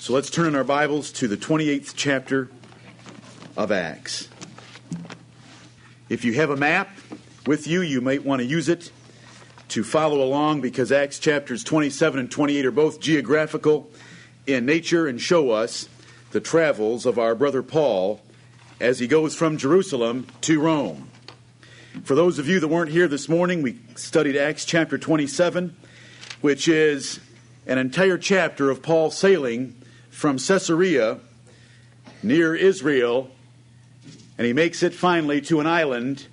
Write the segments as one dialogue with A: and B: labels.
A: So let's turn in our Bibles to the 28th chapter of Acts. If you have a map with you, you might want to use it to follow along because Acts chapters 27 and 28 are both geographical in nature and show us the travels of our brother Paul as he goes from Jerusalem to Rome. For those of you that weren't here this morning, we studied Acts chapter 27, which is an entire chapter of Paul sailing from Caesarea near Israel, and he makes it finally to an island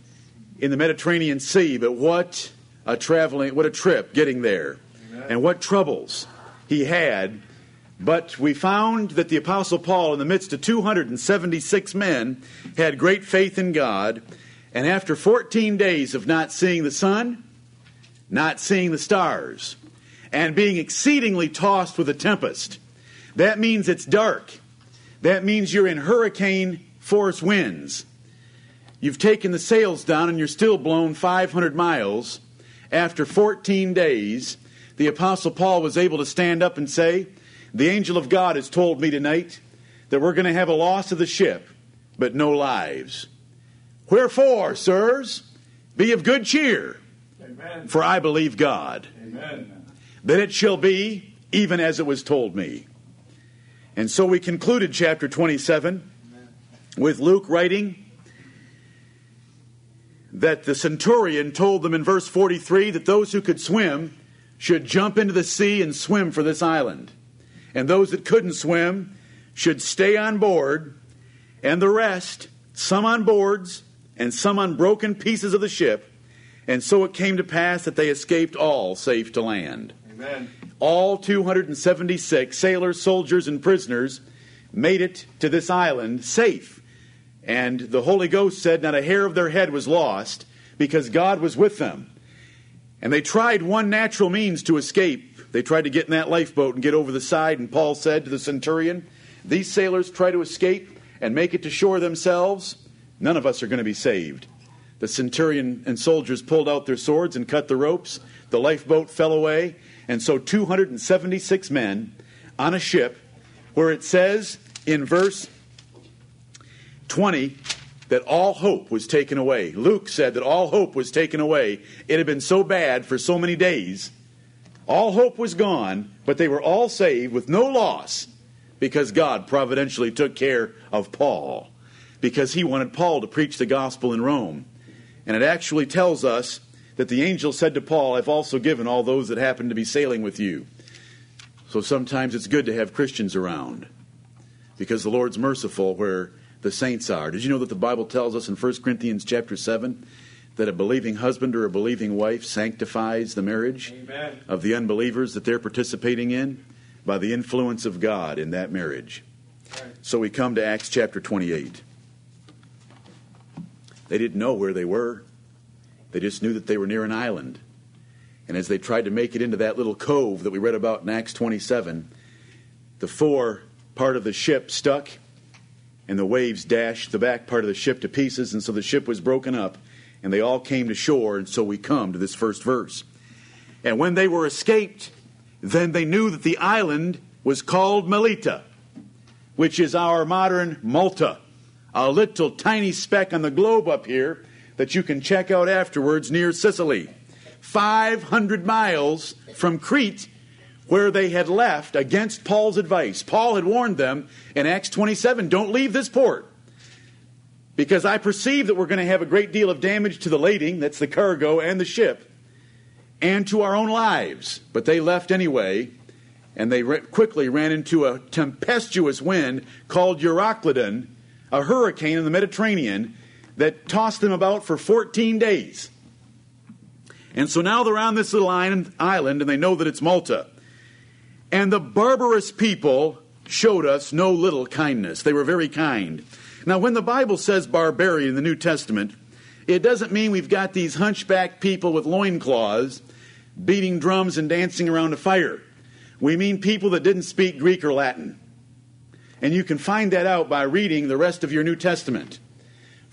A: in the Mediterranean Sea. But what a traveling, what a trip getting there, Amen. and what troubles he had. But we found that the Apostle Paul, in the midst of 276 men, had great faith in God. And after 14 days of not seeing the sun, not seeing the stars, and being exceedingly tossed with a tempest, that means it's dark. That means you're in hurricane force winds. You've taken the sails down and you're still blown 500 miles. After 14 days, the Apostle Paul was able to stand up and say, The angel of God has told me tonight that we're going to have a loss of the ship, but no lives. Wherefore, sirs, be of good cheer, Amen. for I believe God. Amen. That it shall be even as it was told me. And so we concluded chapter 27 with Luke writing that the centurion told them in verse 43 that those who could swim should jump into the sea and swim for this island. And those that couldn't swim should stay on board, and the rest, some on boards and some on broken pieces of the ship. And so it came to pass that they escaped all safe to land. Amen. All 276 sailors, soldiers, and prisoners made it to this island safe. And the Holy Ghost said not a hair of their head was lost because God was with them. And they tried one natural means to escape. They tried to get in that lifeboat and get over the side. And Paul said to the centurion, These sailors try to escape and make it to shore themselves None of us are going to be saved. The centurion and soldiers pulled out their swords and cut the ropes. The lifeboat fell away. And so 276 men on a ship, where it says in verse 20 that all hope was taken away. Luke said that all hope was taken away. It had been so bad for so many days. All hope was gone, but they were all saved with no loss because God providentially took care of Paul because he wanted Paul to preach the gospel in Rome. And it actually tells us that the angel said to Paul, I've also given all those that happen to be sailing with you. So sometimes it's good to have Christians around because the Lord's merciful where the saints are. Did you know that the Bible tells us in 1 Corinthians chapter 7 that a believing husband or a believing wife sanctifies the marriage Amen. of the unbelievers that they're participating in by the influence of God in that marriage? Right. So we come to Acts chapter 28. They didn't know where they were, they just knew that they were near an island. And as they tried to make it into that little cove that we read about in Acts 27, the fore part of the ship stuck, and the waves dashed the back part of the ship to pieces, and so the ship was broken up, and they all came to shore, and so we come to this first verse. And when they were escaped, then they knew that the island was called Melita, which is our modern Malta a little tiny speck on the globe up here that you can check out afterwards near Sicily. 500 miles from Crete, where they had left against Paul's advice. Paul had warned them in Acts 27 don't leave this port because I perceive that we're going to have a great deal of damage to the lading, that's the cargo, and the ship, and to our own lives. But they left anyway, and they quickly ran into a tempestuous wind called Euroclydon a hurricane in the Mediterranean that tossed them about for 14 days. And so now they're on this little island, and they know that it's Malta. And the barbarous people showed us no little kindness. They were very kind. Now, when the Bible says barbarian in the New Testament, it doesn't mean we've got these hunchback people with loincloths beating drums and dancing around a fire. We mean people that didn't speak Greek or Latin. And you can find that out by reading the rest of your New Testament.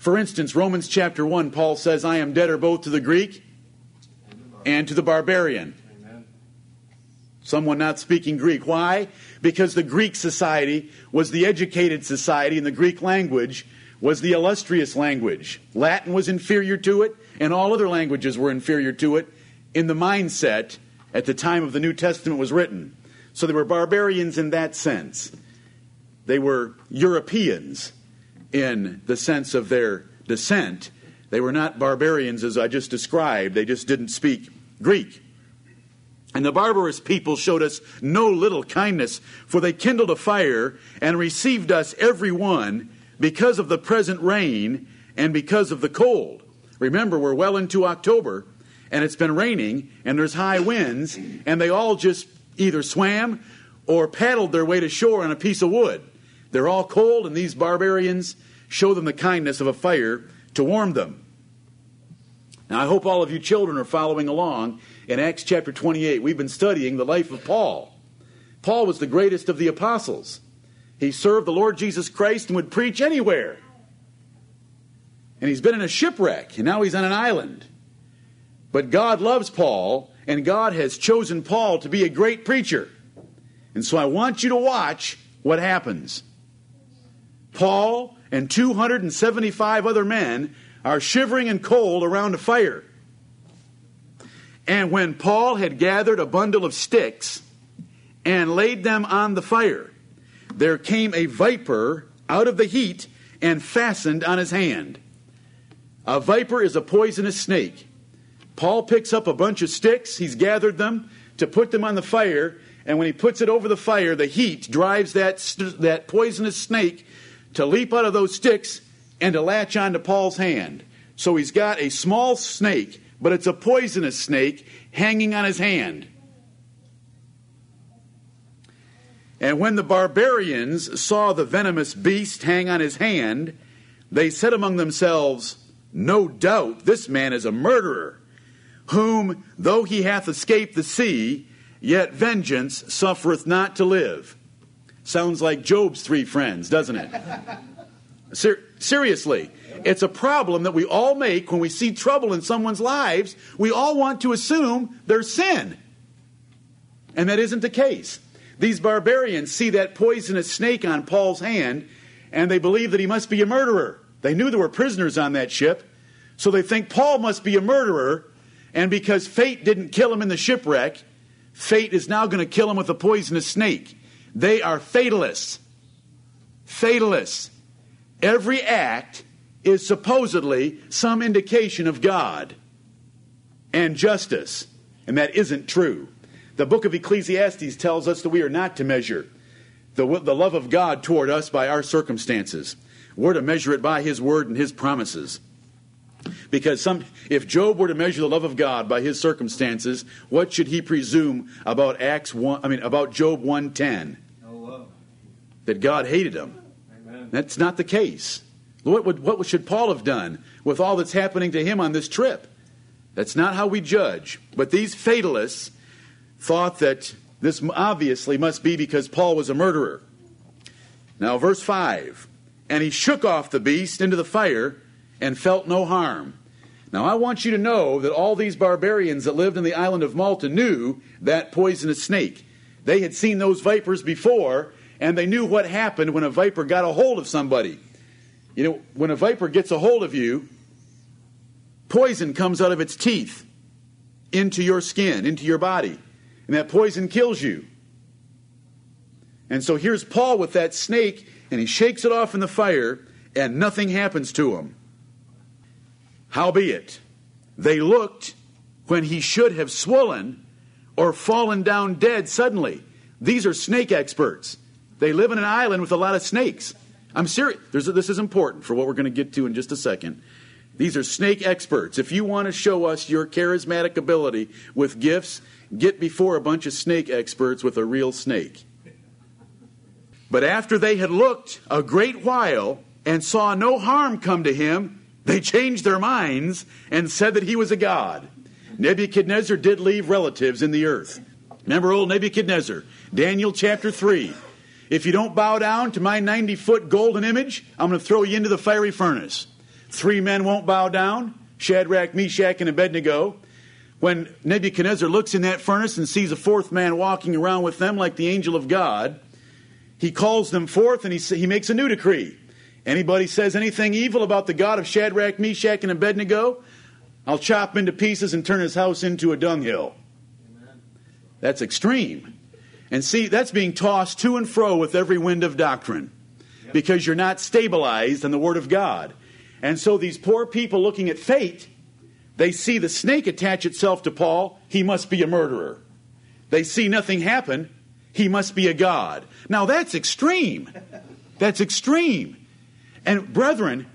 A: For instance, Romans chapter 1, Paul says, I am debtor both to the Greek and to the barbarian. someone not speaking Greek. Why? Because the Greek society was the educated society, and the Greek language was the illustrious language. Latin was inferior to it, and all other languages were inferior to it in the mindset at the time of the New Testament was written. So they were barbarians in that sense. They were Europeans in the sense of their descent. They were not barbarians as I just described, they just didn't speak Greek. And the barbarous people showed us no little kindness, for they kindled a fire and received us every one because of the present rain and because of the cold. Remember, we're well into October, and it's been raining, and there's high winds, and they all just either swam or paddled their way to shore on a piece of wood. They're all cold, and these barbarians show them the kindness of a fire to warm them. Now, I hope all of you children are following along in Acts chapter 28. We've been studying the life of Paul. Paul was the greatest of the apostles. He served the Lord Jesus Christ and would preach anywhere. And he's been in a shipwreck, and now he's on an island. But God loves Paul, and God has chosen Paul to be a great preacher. And so I want you to watch what happens. Paul and 275 other men are shivering and cold around a fire. And when Paul had gathered a bundle of sticks and laid them on the fire, there came a viper out of the heat and fastened on his hand. A viper is a poisonous snake. Paul picks up a bunch of sticks, he's gathered them to put them on the fire, and when he puts it over the fire, the heat drives that, that poisonous snake to leap out of those sticks and to latch onto Paul's hand. So he's got a small snake, but it's a poisonous snake hanging on his hand. And when the barbarians saw the venomous beast hang on his hand, they said among themselves, No doubt this man is a murderer, whom, though he hath escaped the sea, yet vengeance suffereth not to live. Sounds like Job's three friends, doesn't it? Ser- seriously, it's a problem that we all make when we see trouble in someone's lives. We all want to assume there's sin. And that isn't the case. These barbarians see that poisonous snake on Paul's hand, and they believe that he must be a murderer. They knew there were prisoners on that ship, so they think Paul must be a murderer, and because fate didn't kill him in the shipwreck, fate is now going to kill him with a poisonous snake. They are fatalists. Fatalists. Every act is supposedly some indication of God and justice, and that isn't true. The book of Ecclesiastes tells us that we are not to measure the, the love of God toward us by our circumstances. We're to measure it by His word and His promises. Because some, if Job were to measure the love of God by his circumstances, what should he presume about Acts one? I mean, about Job one ten? That God hated him. Amen. That's not the case. What, would, what should Paul have done with all that's happening to him on this trip? That's not how we judge. But these fatalists thought that this obviously must be because Paul was a murderer. Now, verse 5 And he shook off the beast into the fire and felt no harm. Now, I want you to know that all these barbarians that lived in the island of Malta knew that poisonous snake. They had seen those vipers before, and they knew what happened when a viper got a hold of somebody. You know, when a viper gets a hold of you, poison comes out of its teeth into your skin, into your body and that poison kills you. And so here's Paul with that snake, and he shakes it off in the fire, and nothing happens to him. Howbeit, they looked when he should have swollen or fallen down dead suddenly. These are snake experts. They live in an island with a lot of snakes. I'm serious. this is important for what we're going to get to in just a second. These are snake experts. If you want to show us your charismatic ability with gifts, get before a bunch of snake experts with a real snake. But after they had looked a great while and saw no harm come to him, they changed their minds and said that he was a god. Nebuchadnezzar did leave relatives in the earth. Remember old Nebuchadnezzar, Daniel chapter 3. If you don't bow down to my 90 foot golden image, I'm going to throw you into the fiery furnace. Three men won't bow down Shadrach, Meshach, and Abednego. when Nebuchadnezzar looks in that furnace and sees a fourth man walking around with them like the angel of God, he calls them forth and he, he makes a new decree. Anybody says anything evil about the God of Shadrach, Meshach, and Abednego, I'll chop him into pieces and turn his house into a dunghill. That's extreme. And see, that's being tossed to and fro with every wind of doctrine because you're not stabilized in the Word of God. And so these poor people looking at fate, they see the snake attach itself to Paul, he must be a murderer. They see nothing happen, he must be a God. Now that's extreme. That's extreme. And brethren,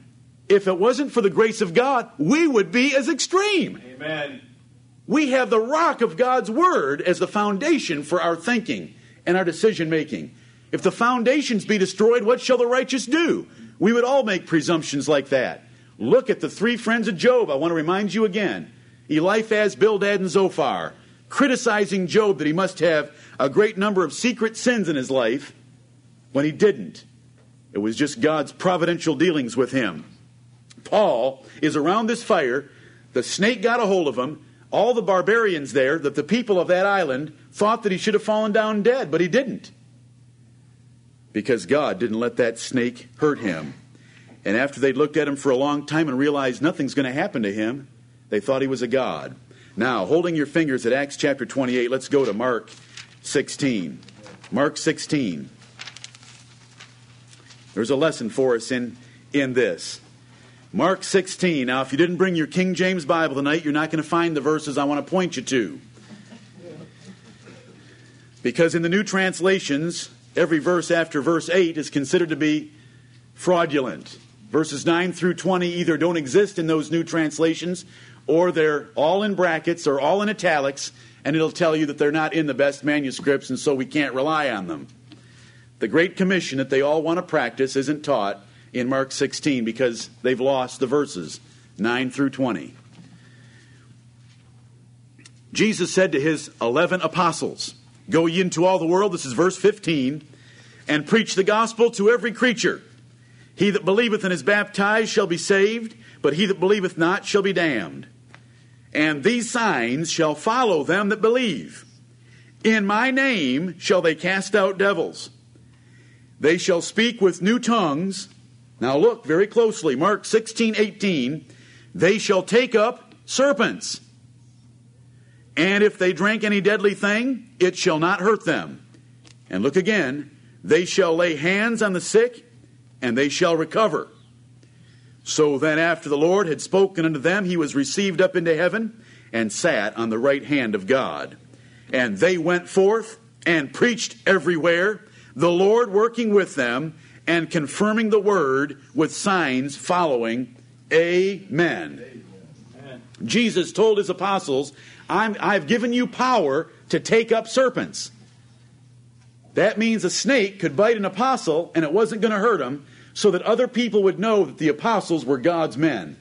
A: if it wasn't for the grace of God, we would be as extreme.
B: Amen.
A: We have the rock of God's word as the foundation for our thinking and our decision making. If the foundations be destroyed, what shall the righteous do? We would all make presumptions like that. Look at the three friends of Job. I want to remind you again Eliphaz, Bildad, and Zophar, criticizing Job that he must have a great number of secret sins in his life when he didn't. It was just God's providential dealings with him. Paul is around this fire. The snake got a hold of him. All the barbarians there, that the people of that island thought that he should have fallen down dead, but he didn't. Because God didn't let that snake hurt him. And after they'd looked at him for a long time and realized nothing's going to happen to him, they thought he was a god. Now, holding your fingers at Acts chapter 28, let's go to Mark 16. Mark 16. There's a lesson for us in, in this. Mark 16. Now, if you didn't bring your King James Bible tonight, you're not going to find the verses I want to point you to. Because in the new translations, every verse after verse 8 is considered to be fraudulent. Verses 9 through 20 either don't exist in those new translations, or they're all in brackets or all in italics, and it'll tell you that they're not in the best manuscripts, and so we can't rely on them. The Great Commission that they all want to practice isn't taught in Mark 16 because they've lost the verses 9 through 20. Jesus said to his 11 apostles, Go ye into all the world, this is verse 15, and preach the gospel to every creature. He that believeth and is baptized shall be saved, but he that believeth not shall be damned. And these signs shall follow them that believe. In my name shall they cast out devils. They shall speak with new tongues. Now look very closely. Mark 16, 18. They shall take up serpents. And if they drink any deadly thing, it shall not hurt them. And look again. They shall lay hands on the sick, and they shall recover. So then, after the Lord had spoken unto them, he was received up into heaven and sat on the right hand of God. And they went forth and preached everywhere the Lord working with them and confirming the word with signs following. Amen. Amen. Jesus told his apostles, i have given you power to take up serpents. That means a snake could bite an apostle and it wasn't going to hurt him, so that other people would know that the apostles were God's men.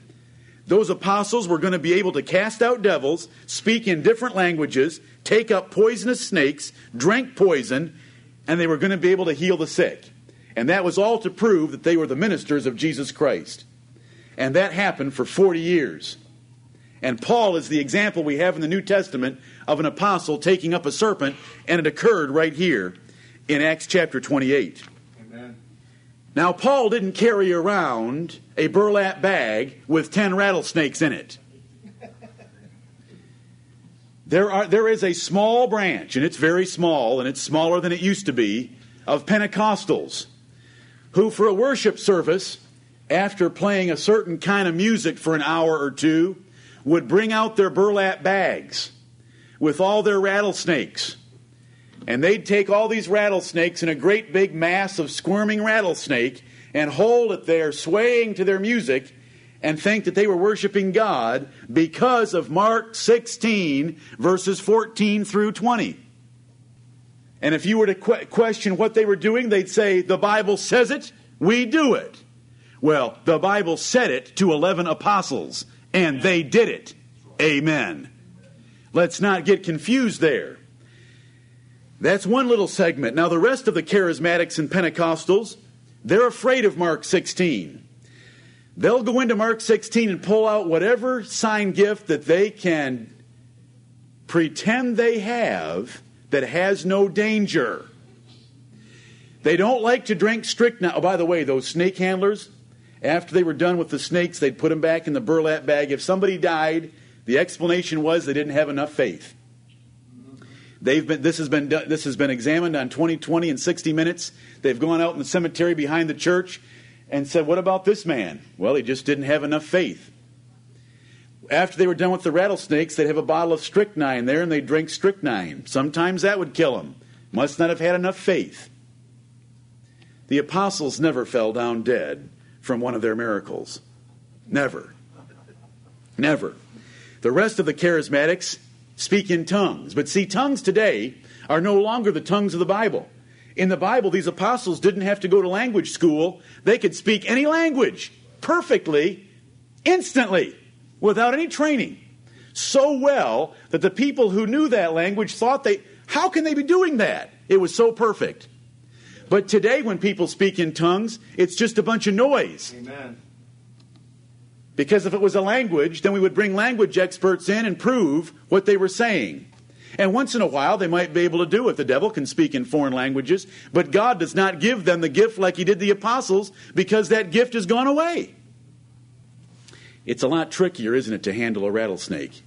A: Those apostles were going to be able to cast out devils, speak in different languages, take up poisonous snakes, drink poison, and they were going to be able to heal the sick. And that was all to prove that they were the ministers of Jesus Christ. And that happened for 40 years. And Paul is the example we have in the New Testament of an apostle taking up a serpent, and it occurred right here in Acts chapter 28. Amen. Now, Paul didn't carry around a burlap bag with 10 rattlesnakes in it. There, are, there is a small branch, and it's very small, and it's smaller than it used to be, of Pentecostals who, for a worship service, after playing a certain kind of music for an hour or two, would bring out their burlap bags with all their rattlesnakes. And they'd take all these rattlesnakes in a great big mass of squirming rattlesnake and hold it there, swaying to their music, and think that they were worshiping God because of Mark 16, verses 14 through 20. And if you were to que- question what they were doing, they'd say, The Bible says it, we do it. Well, the Bible said it to 11 apostles, and they did it. Amen. Let's not get confused there. That's one little segment. Now, the rest of the charismatics and Pentecostals, they're afraid of Mark 16. They'll go into Mark 16 and pull out whatever sign gift that they can pretend they have that has no danger. They don't like to drink strychnine. Oh, by the way, those snake handlers, after they were done with the snakes, they'd put them back in the burlap bag. If somebody died, the explanation was they didn't have enough faith. They've been, this, has been, this has been examined on 2020 and 60 Minutes. They've gone out in the cemetery behind the church and said, What about this man? Well, he just didn't have enough faith. After they were done with the rattlesnakes, they'd have a bottle of strychnine there and they'd drink strychnine. Sometimes that would kill them. Must not have had enough faith. The apostles never fell down dead from one of their miracles. Never. Never. The rest of the charismatics speak in tongues. But see, tongues today are no longer the tongues of the Bible. In the Bible, these apostles didn't have to go to language school, they could speak any language perfectly, instantly, without any training. So well that the people who knew that language thought they, how can they be doing that? It was so perfect. But today, when people speak in tongues, it's just a bunch of noise.
B: Amen.
A: Because if it was a language, then we would bring language experts in and prove what they were saying. And once in a while, they might be able to do it. The devil can speak in foreign languages, but God does not give them the gift like He did the apostles because that gift has gone away. It's a lot trickier, isn't it, to handle a rattlesnake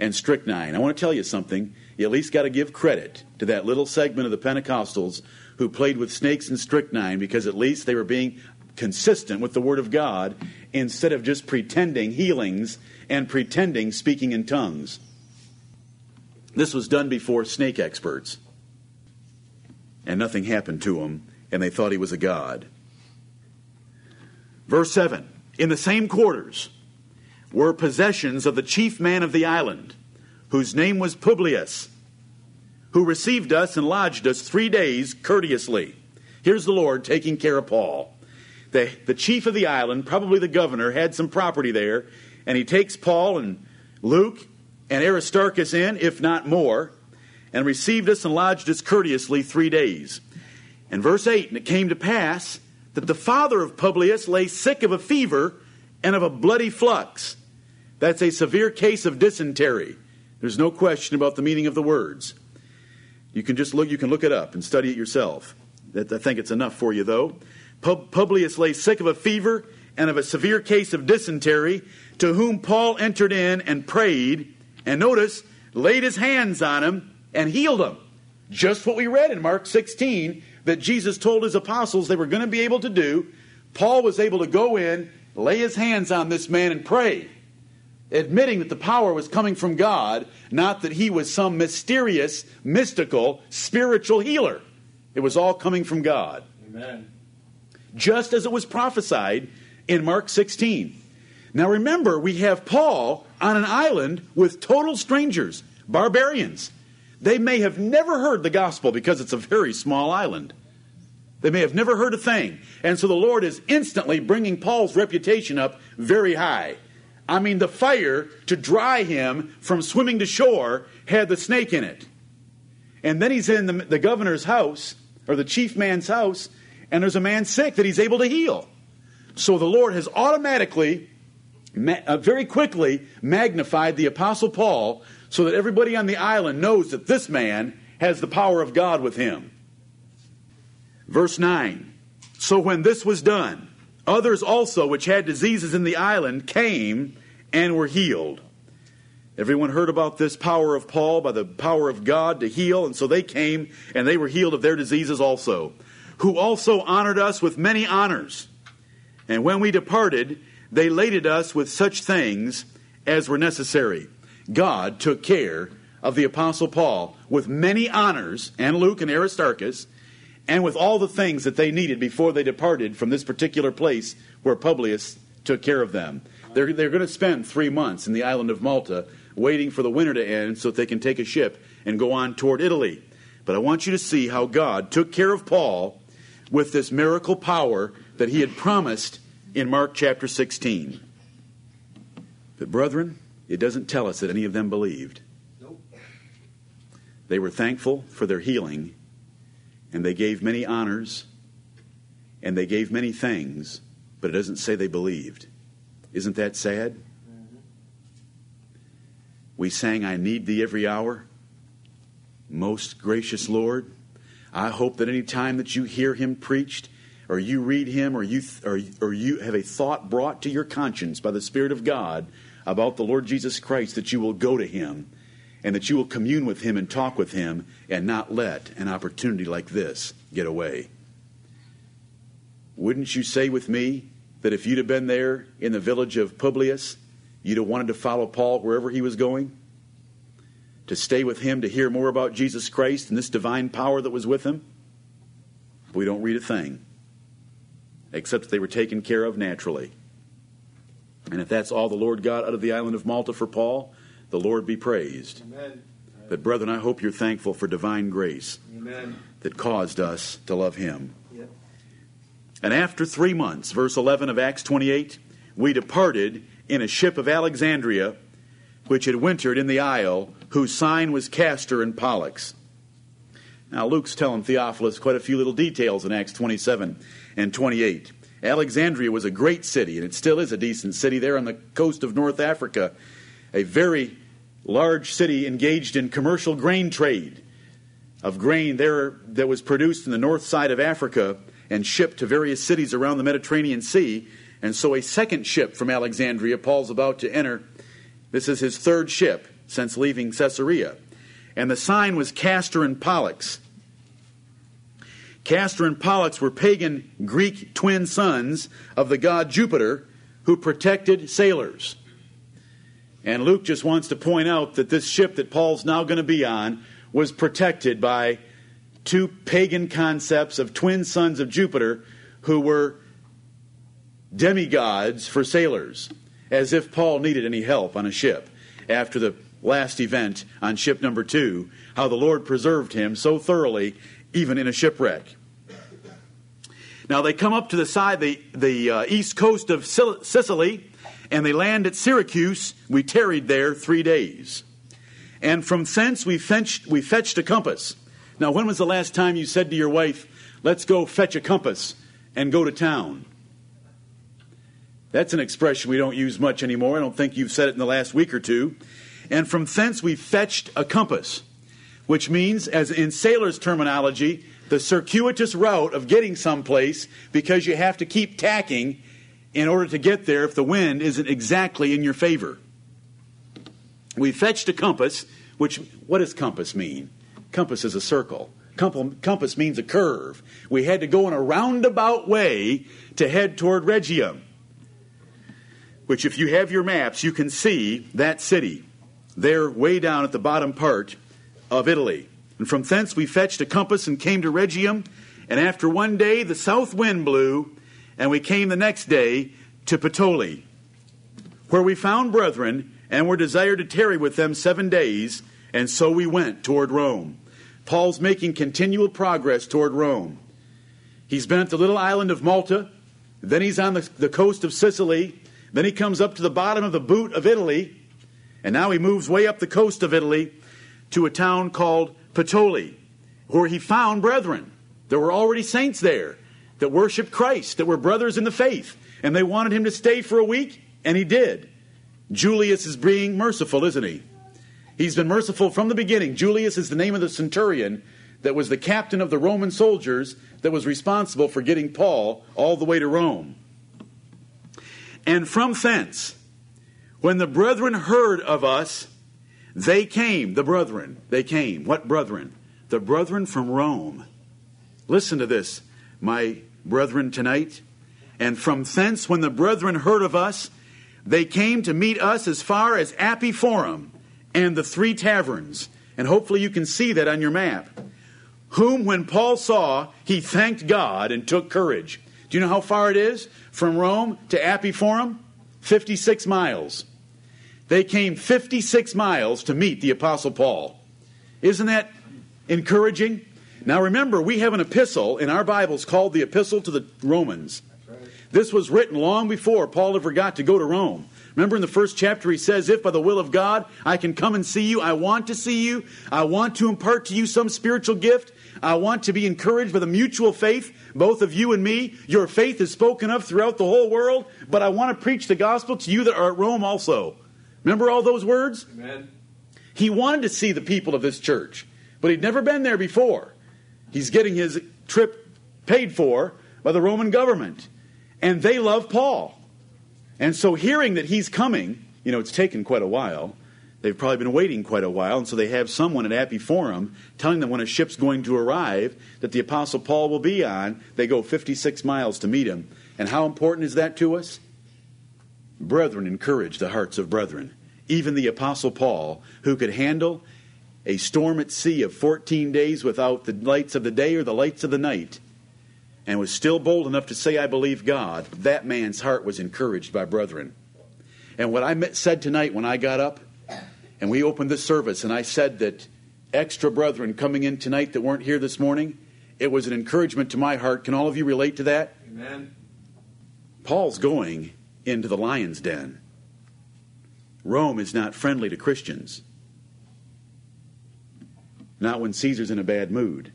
A: and strychnine. I want to tell you something. You at least got to give credit to that little segment of the Pentecostals who played with snakes and strychnine because at least they were being consistent with the Word of God instead of just pretending healings and pretending speaking in tongues. This was done before snake experts. And nothing happened to him, and they thought he was a god. Verse 7 In the same quarters were possessions of the chief man of the island, whose name was Publius, who received us and lodged us three days courteously. Here's the Lord taking care of Paul the, the chief of the island, probably the governor, had some property there, and he takes Paul and Luke and Aristarchus in, if not more, and received us and lodged us courteously three days. And verse 8 And it came to pass that the father of Publius lay sick of a fever and of a bloody flux. That's a severe case of dysentery. There's no question about the meaning of the words. You can just look, you can look it up and study it yourself. I think it's enough for you, though. Publius lay sick of a fever and of a severe case of dysentery, to whom Paul entered in and prayed, and notice, laid his hands on him and healed him. Just what we read in Mark 16 that Jesus told his apostles they were going to be able to do. Paul was able to go in, lay his hands on this man, and pray, admitting that the power was coming from God, not that he was some mysterious, mystical, spiritual healer. It was all coming from God.
B: Amen
A: just as it was prophesied in Mark 16. Now remember, we have Paul on an island with total strangers, barbarians. They may have never heard the gospel because it's a very small island. They may have never heard a thing. And so the Lord is instantly bringing Paul's reputation up very high. I mean, the fire to dry him from swimming to shore had the snake in it. And then he's in the, the governor's house, or the chief man's house, and there's a man sick that he's able to heal. So the Lord has automatically, uh, very quickly, magnified the Apostle Paul so that everybody on the island knows that this man has the power of God with him. Verse 9 So when this was done, others also which had diseases in the island came and were healed. Everyone heard about this power of Paul by the power of God to heal, and so they came and they were healed of their diseases also who also honored us with many honors. And when we departed, they laded us with such things as were necessary. God took care of the Apostle Paul with many honors, and Luke and Aristarchus, and with all the things that they needed before they departed from this particular place where Publius took care of them. They're, they're going to spend three months in the island of Malta waiting for the winter to end so that they can take a ship and go on toward Italy. But I want you to see how God took care of Paul with this miracle power that he had promised in Mark chapter 16. But, brethren, it doesn't tell us that any of them believed.
B: Nope.
A: They were thankful for their healing, and they gave many honors, and they gave many things, but it doesn't say they believed. Isn't that sad? Mm-hmm. We sang, I Need Thee Every Hour. Most gracious Lord, I hope that any time that you hear him preached, or you read him, or you, or, or you have a thought brought to your conscience by the Spirit of God about the Lord Jesus Christ, that you will go to him and that you will commune with him and talk with him and not let an opportunity like this get away. Wouldn't you say with me that if you'd have been there in the village of Publius, you'd have wanted to follow Paul wherever he was going? To stay with him, to hear more about Jesus Christ and this divine power that was with him? We don't read a thing, except that they were taken care of naturally. And if that's all the Lord got out of the island of Malta for Paul, the Lord be praised. Amen. But, brethren, I hope you're thankful for divine grace Amen. that caused us to love him. And after three months, verse 11 of Acts 28, we departed in a ship of Alexandria, which had wintered in the isle, whose sign was Castor and Pollux. Now, Luke's telling Theophilus quite a few little details in Acts 27 and 28. Alexandria was a great city, and it still is a decent city there on the coast of North Africa. A very large city engaged in commercial grain trade of grain there that was produced in the north side of Africa and shipped to various cities around the Mediterranean Sea. And so a second ship from Alexandria, Paul's about to enter. This is his third ship since leaving Caesarea. And the sign was Castor and Pollux. Castor and Pollux were pagan Greek twin sons of the god Jupiter who protected sailors. And Luke just wants to point out that this ship that Paul's now going to be on was protected by two pagan concepts of twin sons of Jupiter who were demigods for sailors, as if Paul needed any help on a ship after the last event on ship number two, how the Lord preserved him so thoroughly, even in a shipwreck. Now they come up to the side, the, the uh, east coast of Sicily, and they land at Syracuse. We tarried there three days. And from thence we fetched, we fetched a compass now, when was the last time you said to your wife, let's go fetch a compass and go to town? That's an expression we don't use much anymore. I don't think you've said it in the last week or two. And from thence we fetched a compass, which means, as in sailors' terminology, the circuitous route of getting someplace because you have to keep tacking in order to get there if the wind isn't exactly in your favor. We fetched a compass, which, what does compass mean? Compass is a circle. Compass means a curve. We had to go in a roundabout way to head toward Rhegium, which, if you have your maps, you can see that city. There, way down at the bottom part of Italy. And from thence we fetched a compass and came to Rhegium. And after one day, the south wind blew, and we came the next day to Puteoli, where we found brethren and were desired to tarry with them seven days. And so we went toward Rome. Paul's making continual progress toward Rome. He's been at the little island of Malta, then he's on the, the coast of Sicily, then he comes up to the bottom of the boot of Italy, and now he moves way up the coast of Italy to a town called Puteoli, where he found brethren. There were already saints there that worshiped Christ, that were brothers in the faith, and they wanted him to stay for a week, and he did. Julius is being merciful, isn't he? He's been merciful from the beginning. Julius is the name of the centurion that was the captain of the Roman soldiers that was responsible for getting Paul all the way to Rome. And from thence, when the brethren heard of us, they came, the brethren, they came. What brethren? The brethren from Rome. Listen to this, my brethren, tonight. And from thence, when the brethren heard of us, they came to meet us as far as Appii Forum and the three taverns. And hopefully you can see that on your map. Whom, when Paul saw, he thanked God and took courage. Do you know how far it is from Rome to Appii Forum? 56 miles. They came 56 miles to meet the Apostle Paul. Isn't that encouraging? Now remember, we have an epistle in our Bibles called the Epistle to the Romans. This was written long before Paul ever got to go to Rome. Remember in the first chapter, he says, If by the will of God I can come and see you, I want to see you, I want to impart to you some spiritual gift, I want to be encouraged by the mutual faith, both of you and me. Your faith is spoken of throughout the whole world, but I want to preach the gospel to you that are at Rome also. Remember all those words? Amen. He wanted to see the people of this church, but he'd never been there before. He's getting his trip paid for by the Roman government, and they love Paul. And so, hearing that he's coming, you know, it's taken quite a while. They've probably been waiting quite a while, and so they have someone at Appii Forum telling them when a ship's going to arrive that the Apostle Paul will be on. They go 56 miles to meet him. And how important is that to us? Brethren encourage the hearts of brethren. Even the Apostle Paul, who could handle a storm at sea of 14 days without the lights of the day or the lights of the night, and was still bold enough to say, I believe God, that man's heart was encouraged by brethren. And what I said tonight when I got up and we opened the service, and I said that extra brethren coming in tonight that weren't here this morning, it was an encouragement to my heart. Can all of you relate to that?
B: Amen.
A: Paul's going into the lion's den. Rome is not friendly to Christians. Not when Caesar's in a bad mood.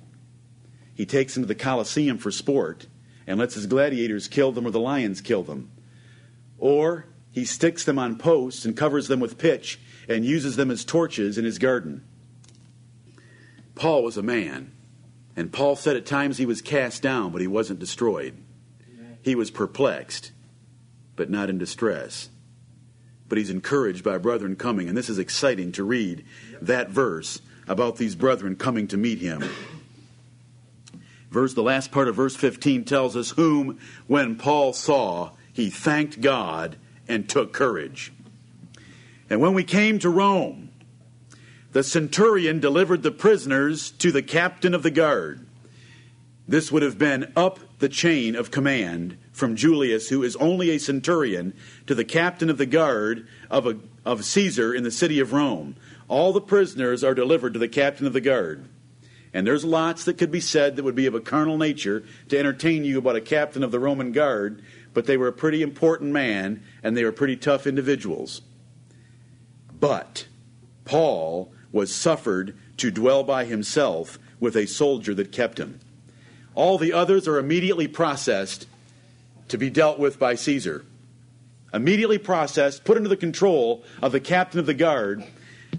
A: He takes them to the Colosseum for sport and lets his gladiators kill them or the lions kill them. Or he sticks them on posts and covers them with pitch and uses them as torches in his garden. Paul was a man, and Paul said at times he was cast down, but he wasn't destroyed. He was perplexed, but not in distress. But he's encouraged by brethren coming, and this is exciting to read that verse about these brethren coming to meet him. Verse the last part of verse 15 tells us whom when Paul saw he thanked God and took courage. And when we came to Rome, the centurion delivered the prisoners to the captain of the guard. This would have been up the chain of command from Julius, who is only a centurion, to the captain of the guard of, a, of Caesar in the city of Rome. All the prisoners are delivered to the captain of the guard. And there's lots that could be said that would be of a carnal nature to entertain you about a captain of the Roman guard, but they were a pretty important man and they were pretty tough individuals. But Paul was suffered to dwell by himself with a soldier that kept him. All the others are immediately processed to be dealt with by Caesar. Immediately processed, put under the control of the captain of the guard.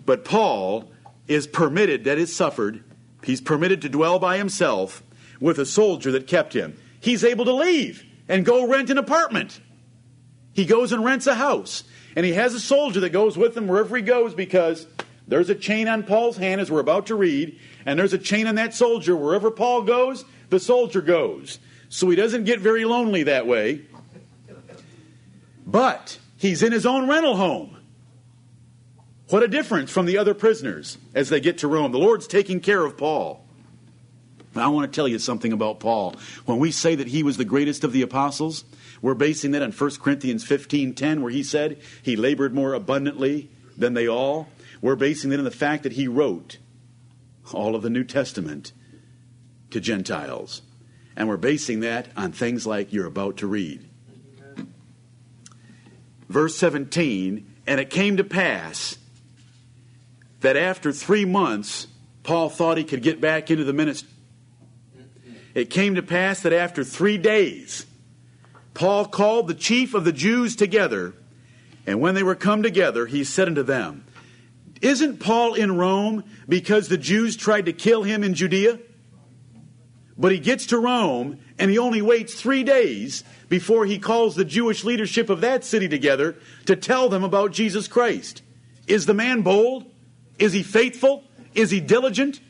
A: But Paul is permitted, that that is suffered, he's permitted to dwell by himself with a soldier that kept him. He's able to leave and go rent an apartment. He goes and rents a house. And he has a soldier that goes with him wherever he goes because there's a chain on Paul's hand, as we're about to read, and there's a chain on that soldier. Wherever Paul goes, the soldier goes. So he doesn't get very lonely that way. But he's in his own rental home. What a difference from the other prisoners as they get to Rome. The Lord's taking care of Paul. I want to tell you something about Paul. When we say that he was the greatest of the apostles, we're basing that on 1 Corinthians 15:10 where he said he labored more abundantly than they all. We're basing that on the fact that he wrote all of the New Testament to Gentiles. And we're basing that on things like you're about to read. Verse 17, and it came to pass that after three months, Paul thought he could get back into the ministry. It came to pass that after three days, Paul called the chief of the Jews together, and when they were come together, he said unto them, Isn't Paul in Rome because the Jews tried to kill him in Judea? But he gets to Rome, and he only waits three days before he calls the Jewish leadership of that city together to tell them about Jesus Christ. Is the man bold? Is he faithful? Is he diligent?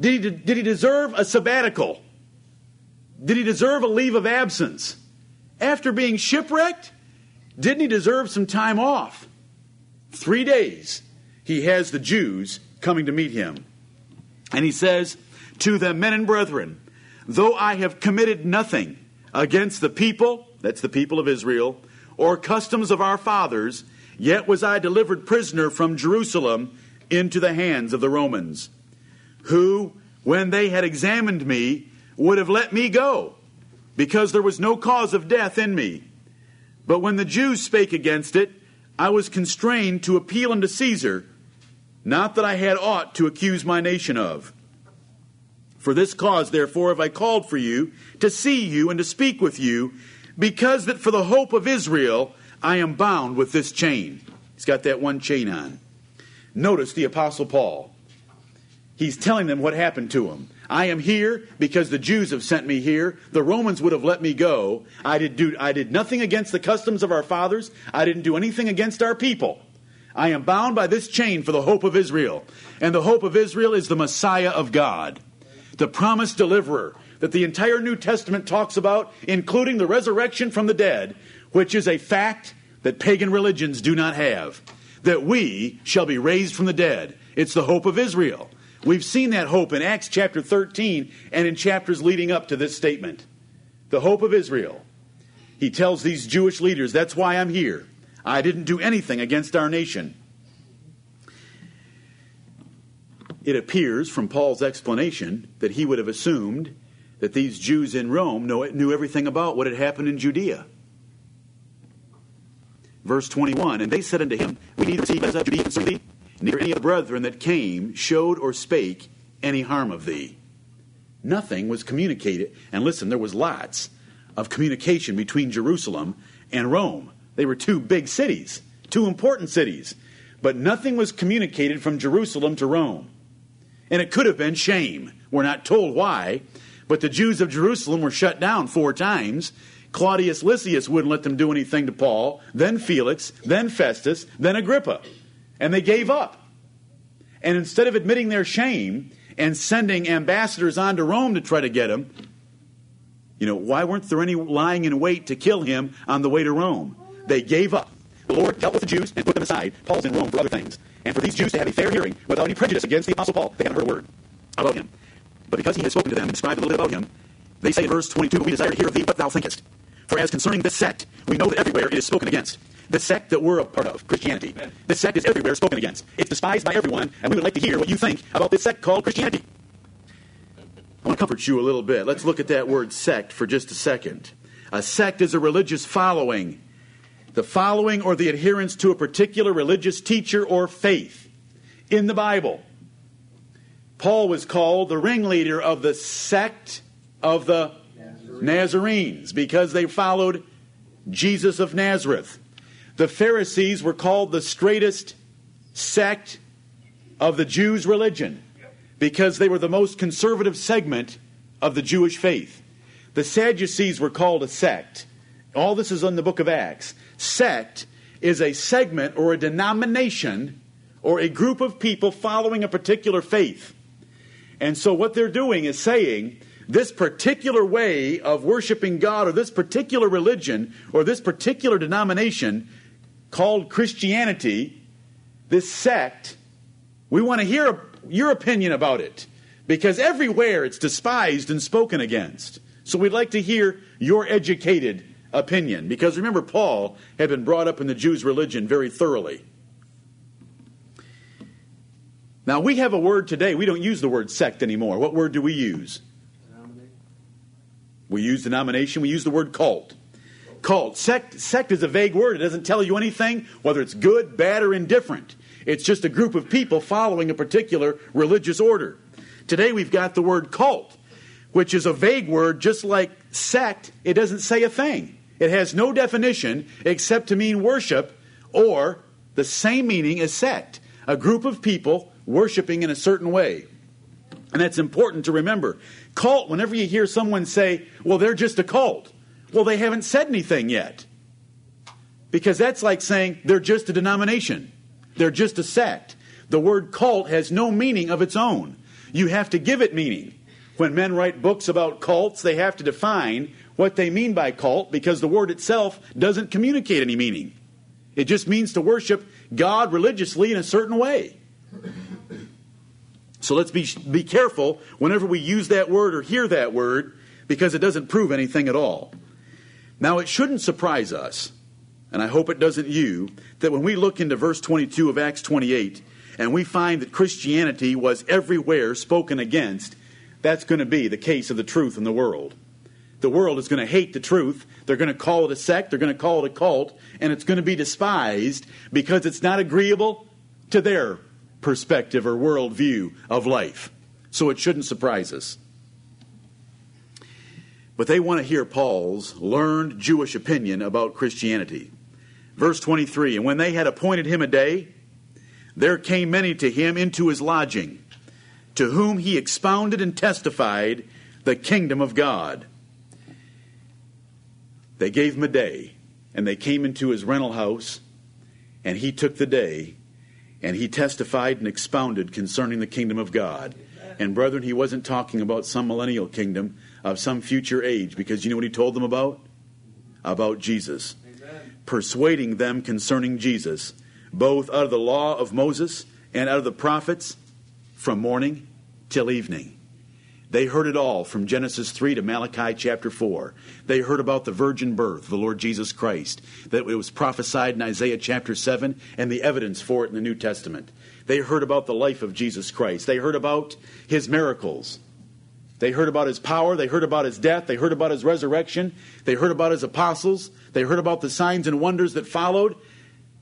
A: Did he, did he deserve a sabbatical? Did he deserve a leave of absence? after being shipwrecked? Didn't he deserve some time off? Three days he has the Jews coming to meet him. And he says to them, Men and brethren, though I have committed nothing against the people, that's the people of Israel, or customs of our fathers, yet was I delivered prisoner from Jerusalem into the hands of the Romans, who, when they had examined me, would have let me go because there was no cause of death in me. But when the Jews spake against it, I was constrained to appeal unto Caesar, not that I had aught to accuse my nation of. For this cause, therefore, have I called for you to see you and to speak with you, because that for the hope of Israel I am bound with this chain. He's got that one chain on. Notice the Apostle Paul. He's telling them what happened to him. I am here because the Jews have sent me here. The Romans would have let me go. I did, do, I did nothing against the customs of our fathers. I didn't do anything against our people. I am bound by this chain for the hope of Israel. And the hope of Israel is the Messiah of God, the promised deliverer that the entire New Testament talks about, including the resurrection from the dead, which is a fact that pagan religions do not have. That we shall be raised from the dead. It's the hope of Israel. We've seen that hope in Acts chapter 13 and in chapters leading up to this statement. The hope of Israel. He tells these Jewish leaders, That's why I'm here. I didn't do anything against our nation. It appears from Paul's explanation that he would have assumed that these Jews in Rome knew everything about what had happened in Judea. Verse 21 And they said unto him, We neither receive as concerning thee, neither any of the brethren that came showed or spake any harm of thee. Nothing was communicated. And listen, there was lots of communication between Jerusalem and Rome. They were two big cities, two important cities. But nothing was communicated from Jerusalem to Rome. And it could have been shame. We're not told why, but the Jews of Jerusalem were shut down four times. Claudius Lysias wouldn't let them do anything to Paul, then Felix, then Festus, then Agrippa. And they gave up. And instead of admitting their shame and sending ambassadors on to Rome to try to get him, you know, why weren't there any lying in wait to kill him on the way to Rome? They gave up. The Lord dealt with the Jews and put them aside. Paul's in Rome for other things. And for these Jews to have a fair hearing without any prejudice against the Apostle Paul, they haven't heard a word about him. But because he had spoken to them and described a little bit about him, they say in verse 22, We desire to hear of thee what thou thinkest. For as concerning this sect, we know that everywhere it is spoken against. The sect that we're a part of, Christianity, this sect is everywhere spoken against. It's despised by everyone, and we would like to hear what you think about this sect called Christianity. I want to comfort you a little bit. Let's look at that word sect for just a second. A sect is a religious following, the following or the adherence to a particular religious teacher or faith in the Bible. Paul was called the ringleader of the sect of the Nazarenes because they followed Jesus of Nazareth. The Pharisees were called the straightest sect of the Jews' religion because they were the most conservative segment of the Jewish faith. The Sadducees were called a sect. All this is in the book of Acts. Sect is a segment or a denomination or a group of people following a particular faith. And so what they're doing is saying this particular way of worshiping God or this particular religion or this particular denomination called Christianity, this sect, we want to hear your opinion about it because everywhere it's despised and spoken against. So we'd like to hear your educated opinion because remember, Paul had been brought up in the Jews' religion very thoroughly. Now, we have a word today. We don't use the word sect anymore. What word do we use? We use denomination, we use the word cult. Cult. Sect, sect is a vague word. It doesn't tell you anything, whether it's good, bad, or indifferent. It's just a group of people following a particular religious order. Today we've got the word cult, which is a vague word, just like sect, it doesn't say a thing. It has no definition except to mean worship or the same meaning as sect a group of people worshiping in a certain way. And that's important to remember. Cult, whenever you hear someone say, well, they're just a cult, well, they haven't said anything yet. Because that's like saying they're just a denomination, they're just a sect. The word cult has no meaning of its own. You have to give it meaning. When men write books about cults, they have to define what they mean by cult because the word itself doesn't communicate any meaning. It just means to worship God religiously in a certain way. So let's be, be careful whenever we use that word or hear that word because it doesn't prove anything at all. Now, it shouldn't surprise us, and I hope it doesn't you, that when we look into verse 22 of Acts 28 and we find that Christianity was everywhere spoken against, that's going to be the case of the truth in the world. The world is going to hate the truth. They're going to call it a sect. They're going to call it a cult. And it's going to be despised because it's not agreeable to their perspective or worldview of life. So it shouldn't surprise us. But they want to hear Paul's learned Jewish opinion about Christianity. Verse 23 And when they had appointed him a day, there came many to him into his lodging, to whom he expounded and testified the kingdom of God. They gave him a day, and they came into his rental house, and he took the day, and he testified and expounded concerning the kingdom of God. And brethren, he wasn't talking about some millennial kingdom of some future age, because you know what he told them about? About Jesus. Amen. Persuading them concerning Jesus, both out of the law of Moses and out of the prophets, from morning till evening. They heard it all from Genesis 3 to Malachi chapter 4. They heard about the virgin birth the Lord Jesus Christ, that it was prophesied in Isaiah chapter 7, and the evidence for it in the New Testament. They heard about the life of Jesus Christ. They heard about his miracles. They heard about his power. They heard about his death. They heard about his resurrection. They heard about his apostles. They heard about the signs and wonders that followed.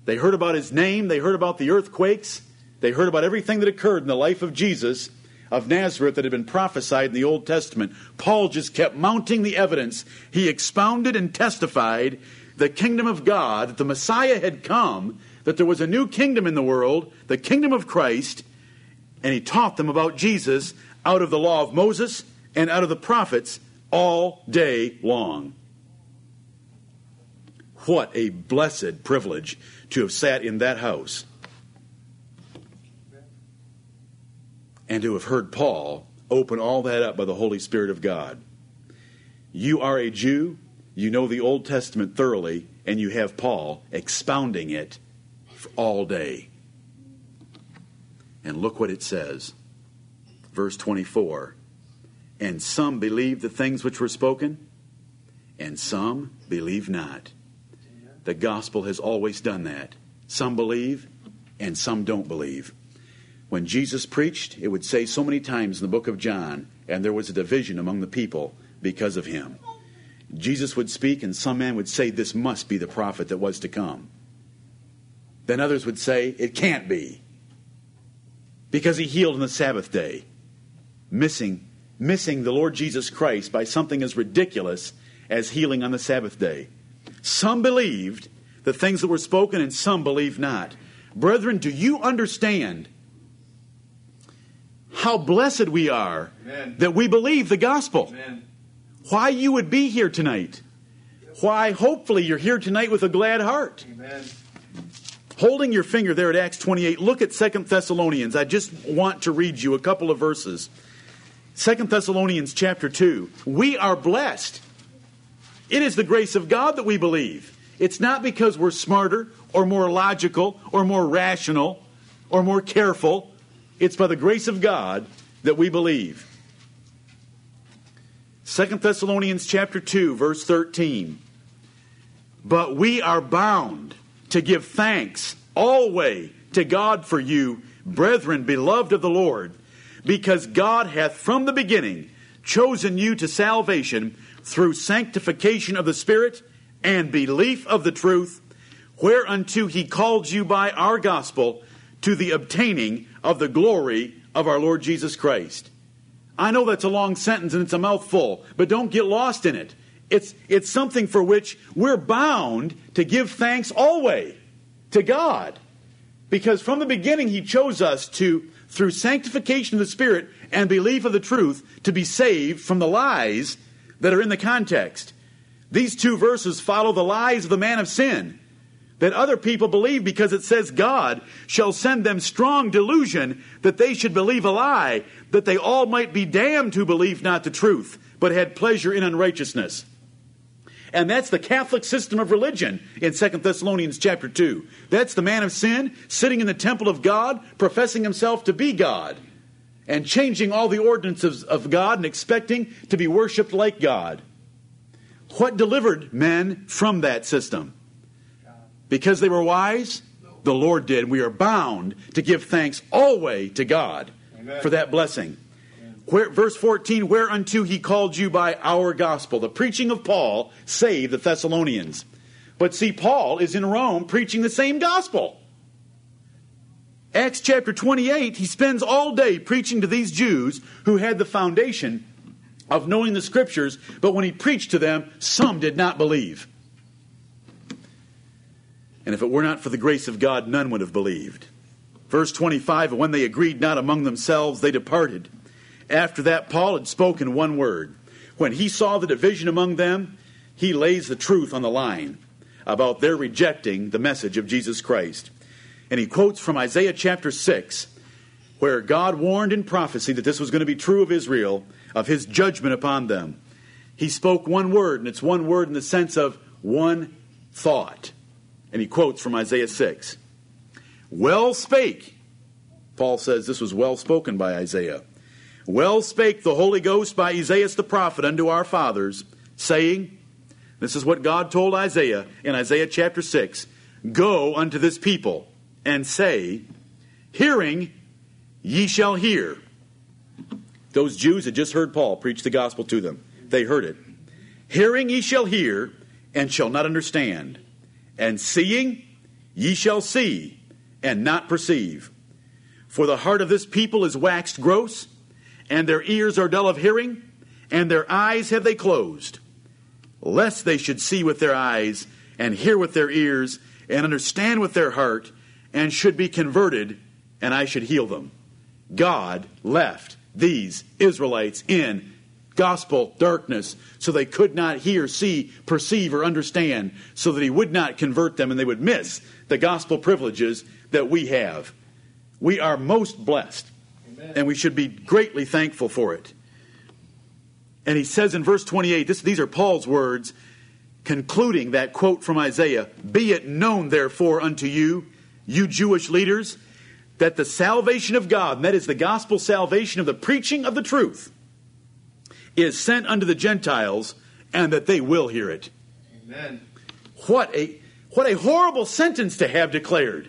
A: They heard about his name. They heard about the earthquakes. They heard about everything that occurred in the life of Jesus of Nazareth that had been prophesied in the Old Testament. Paul just kept mounting the evidence. He expounded and testified the kingdom of God, that the Messiah had come, that there was a new kingdom in the world, the kingdom of Christ, and he taught them about Jesus out of the law of Moses and out of the prophets all day long. What a blessed privilege to have sat in that house and to have heard Paul open all that up by the Holy Spirit of God. You are a Jew, you know the Old Testament thoroughly, and you have Paul expounding it all day. And look what it says. Verse 24 And some believed the things which were spoken, and some believe not. The gospel has always done that. Some believe, and some don't believe. When Jesus preached, it would say so many times in the book of John, and there was a division among the people because of him. Jesus would speak, and some man would say, This must be the prophet that was to come. Then others would say, It can't be. Because he healed on the Sabbath day, missing, missing the Lord Jesus Christ by something as ridiculous as healing on the Sabbath day. Some believed the things that were spoken, and some believed not. Brethren, do you understand how blessed we are Amen. that we believe the gospel. Amen. Why you would be here tonight. Why, hopefully, you're here tonight with a glad heart. Amen. Holding your finger there at Acts 28, look at Second Thessalonians. I just want to read you a couple of verses. Second Thessalonians chapter 2. We are blessed. It is the grace of God that we believe. It's not because we're smarter or more logical or more rational or more careful it's by the grace of God that we believe. 2 Thessalonians chapter 2 verse 13. But we are bound to give thanks always to God for you, brethren, beloved of the Lord, because God hath from the beginning chosen you to salvation through sanctification of the Spirit and belief of the truth, whereunto he called you by our gospel to the obtaining of the glory of our Lord Jesus Christ. I know that's a long sentence and it's a mouthful, but don't get lost in it. It's, it's something for which we're bound to give thanks always to God. Because from the beginning, He chose us to, through sanctification of the Spirit and belief of the truth, to be saved from the lies that are in the context. These two verses follow the lies of the man of sin that other people believe because it says God shall send them strong delusion that they should believe a lie, that they all might be damned who believe not the truth, but had pleasure in unrighteousness. And that's the Catholic system of religion in 2 Thessalonians chapter 2. That's the man of sin sitting in the temple of God, professing himself to be God, and changing all the ordinances of God and expecting to be worshiped like God. What delivered men from that system? Because they were wise? The Lord did. We are bound to give thanks always to God Amen. for that blessing. Where, verse 14, whereunto he called you by our gospel. The preaching of Paul saved the Thessalonians. But see, Paul is in Rome preaching the same gospel. Acts chapter 28, he spends all day preaching to these Jews who had the foundation of knowing the scriptures, but when he preached to them, some did not believe. And if it were not for the grace of God, none would have believed. Verse 25 And when they agreed not among themselves, they departed. After that, Paul had spoken one word. When he saw the division among them, he lays the truth on the line about their rejecting the message of Jesus Christ. And he quotes from Isaiah chapter 6, where God warned in prophecy that this was going to be true of Israel, of his judgment upon them. He spoke one word, and it's one word in the sense of one thought. And he quotes from Isaiah 6 Well spake, Paul says this was well spoken by Isaiah. Well spake the Holy Ghost by Isaiah the prophet unto our fathers, saying, This is what God told Isaiah in Isaiah chapter 6 Go unto this people and say, Hearing ye shall hear. Those Jews had just heard Paul preach the gospel to them. They heard it. Hearing ye shall hear and shall not understand, and seeing ye shall see and not perceive. For the heart of this people is waxed gross and their ears are dull of hearing, and their eyes have they closed, lest they should see with their eyes, and hear with their ears, and understand with their heart, and should be converted, and I should heal them. God left these Israelites in gospel darkness so they could not hear, see, perceive, or understand, so that He would not convert them and they would miss the gospel privileges that we have. We are most blessed and we should be greatly thankful for it. And he says in verse 28, this, these are Paul's words, concluding that quote from Isaiah Be it known, therefore, unto you, you Jewish leaders, that the salvation of God, and that is the gospel salvation of the preaching of the truth, is sent unto the Gentiles, and that they will hear it. Amen. What a, what a horrible sentence to have declared.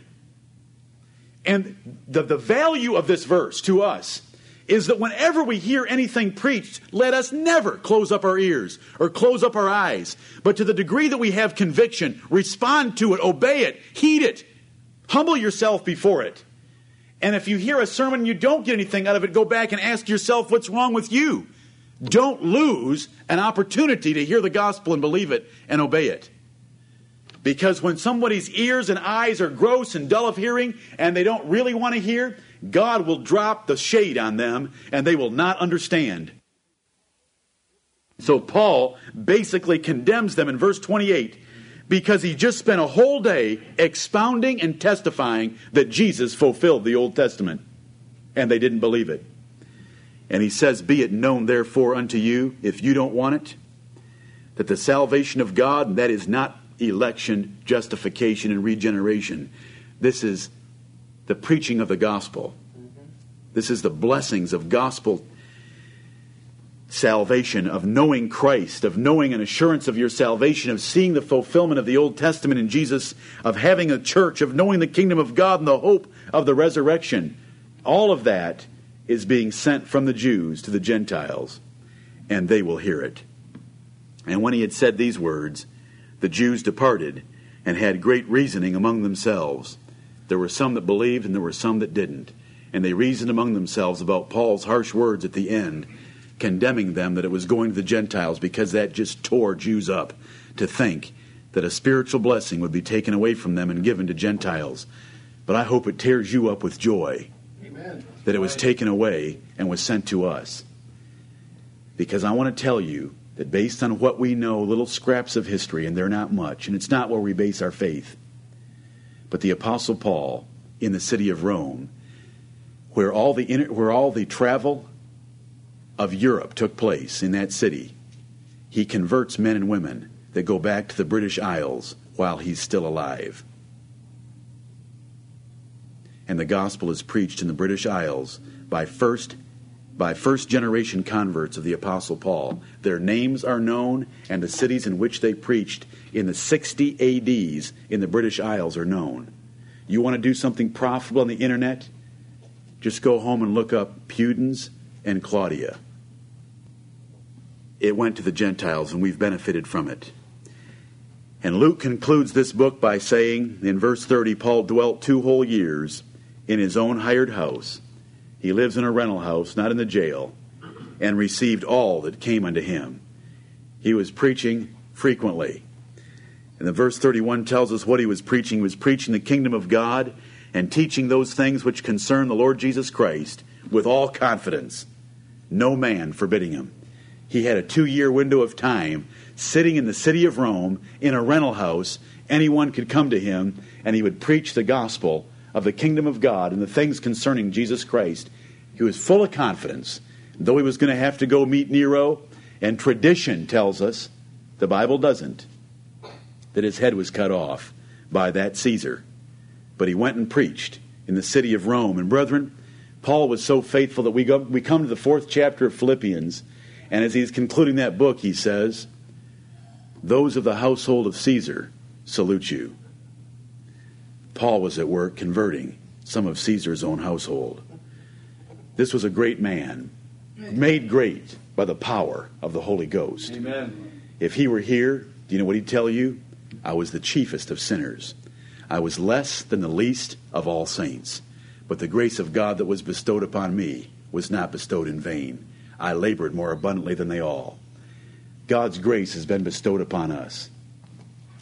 A: And the, the value of this verse to us is that whenever we hear anything preached, let us never close up our ears or close up our eyes. But to the degree that we have conviction, respond to it, obey it, heed it, humble yourself before it. And if you hear a sermon and you don't get anything out of it, go back and ask yourself what's wrong with you. Don't lose an opportunity to hear the gospel and believe it and obey it. Because when somebody's ears and eyes are gross and dull of hearing and they don't really want to hear, God will drop the shade on them and they will not understand. So Paul basically condemns them in verse 28 because he just spent a whole day expounding and testifying that Jesus fulfilled the Old Testament and they didn't believe it. And he says, Be it known therefore unto you, if you don't want it, that the salvation of God, that is not election, justification, and regeneration. This is the preaching of the gospel. This is the blessings of gospel salvation, of knowing Christ, of knowing an assurance of your salvation, of seeing the fulfillment of the Old Testament in Jesus, of having a church, of knowing the kingdom of God and the hope of the resurrection. All of that is being sent from the Jews to the Gentiles, and they will hear it. And when he had said these words, the Jews departed and had great reasoning among themselves. There were some that believed and there were some that didn't. And they reasoned among themselves about Paul's harsh words at the end, condemning them that it was going to the Gentiles because that just tore Jews up to think that a spiritual blessing would be taken away from them and given to Gentiles. But I hope it tears you up with joy. That it was taken away and was sent to us. Because I want to tell you that based on what we know, little scraps of history, and they're not much, and it's not where we base our faith, but the Apostle Paul in the city of Rome, where all the, where all the travel of Europe took place in that city, he converts men and women that go back to the British Isles while he's still alive. And the gospel is preached in the British Isles by first by first generation converts of the Apostle Paul. Their names are known, and the cities in which they preached in the 60 ADs in the British Isles are known. You want to do something profitable on the internet? Just go home and look up Pudens and Claudia. It went to the Gentiles, and we've benefited from it. And Luke concludes this book by saying, in verse 30, Paul dwelt two whole years in his own hired house he lives in a rental house, not in the jail, and received all that came unto him. He was preaching frequently. And the verse 31 tells us what he was preaching. He was preaching the kingdom of God and teaching those things which concern the Lord Jesus Christ with all confidence, no man forbidding him. He had a two year window of time sitting in the city of Rome in a rental house. Anyone could come to him and he would preach the gospel of the kingdom of God and the things concerning Jesus Christ. He was full of confidence. Though he was going to have to go meet Nero, and tradition tells us, the Bible doesn't, that his head was cut off by that Caesar. But he went and preached in the city of Rome. And brethren, Paul was so faithful that we, go, we come to the fourth chapter of Philippians, and as he's concluding that book, he says, Those of the household of Caesar salute you. Paul was at work converting some of Caesar's own household. This was a great man, made great by the power of the Holy Ghost.
B: Amen.
A: If he were here, do you know what he'd tell you? I was the chiefest of sinners. I was less than the least of all saints. But the grace of God that was bestowed upon me was not bestowed in vain. I labored more abundantly than they all. God's grace has been bestowed upon us.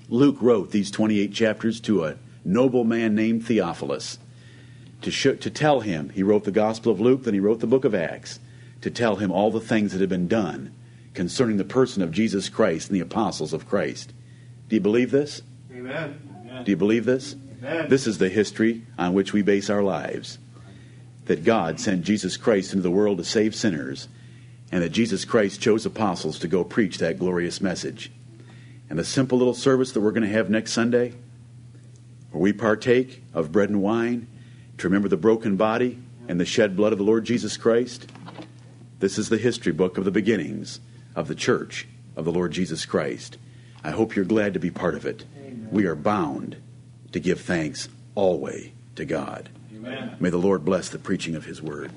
A: Luke wrote these 28 chapters to a noble man named Theophilus to, show, to tell him, he wrote the Gospel of Luke, then he wrote the book of Acts, to tell him all the things that had been done concerning the person of Jesus Christ and the apostles of Christ. Do you believe this?
B: Amen.
A: Do you believe this?
B: Amen.
A: This is the history on which we base our lives. That God sent Jesus Christ into the world to save sinners, and that Jesus Christ chose apostles to go preach that glorious message. And the simple little service that we're going to have next Sunday, we partake of bread and wine to remember the broken body and the shed blood of the Lord Jesus Christ, this is the history book of the beginnings of the church of the Lord Jesus Christ. I hope you're glad to be part of it. We are bound to give thanks always to God.
B: Amen.
A: May the Lord bless the preaching of his word.